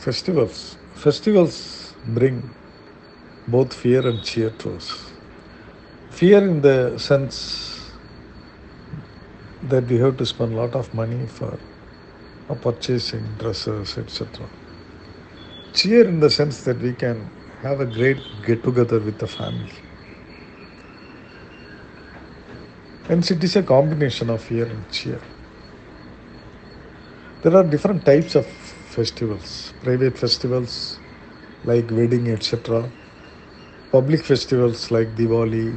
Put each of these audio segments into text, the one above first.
Festivals. Festivals bring both fear and cheer to us. Fear in the sense that we have to spend a lot of money for purchasing dresses, etc. Cheer in the sense that we can have a great get together with the family. Hence, it is a combination of fear and cheer. There are different types of festivals private festivals like wedding, etc., public festivals like Diwali,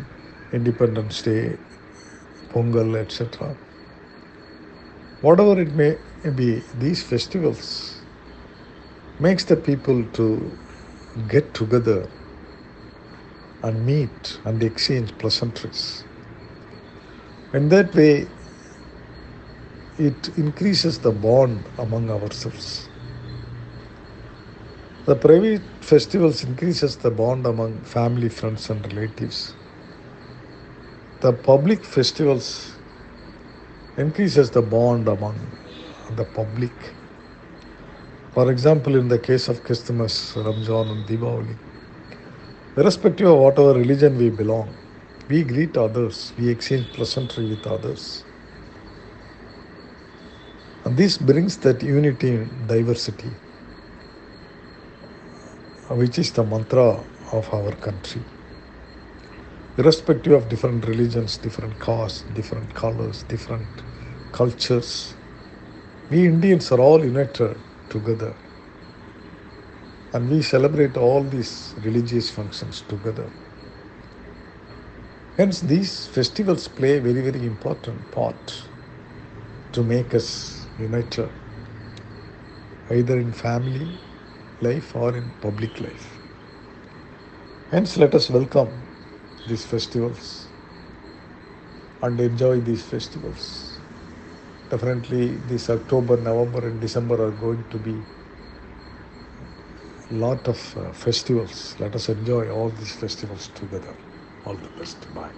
Independence Day, Pongal, etc. Whatever it may be, these festivals makes the people to get together and meet and exchange pleasantries. In that way, it increases the bond among ourselves. The private festivals increases the bond among family, friends and relatives. The public festivals increases the bond among the public. For example, in the case of Christmas, Ramzan and Diwali, irrespective of whatever religion we belong, we greet others, we exchange pleasantry with others. And this brings that unity in diversity, which is the mantra of our country. Irrespective of different religions, different castes, different colors, different cultures, we Indians are all united together. And we celebrate all these religious functions together. Hence, these festivals play a very, very important part to make us united, either in family life or in public life. Hence, let us welcome these festivals and enjoy these festivals. Definitely, this October, November, and December are going to be lot of uh, festivals. Let us enjoy all these festivals together. All the best. Bye.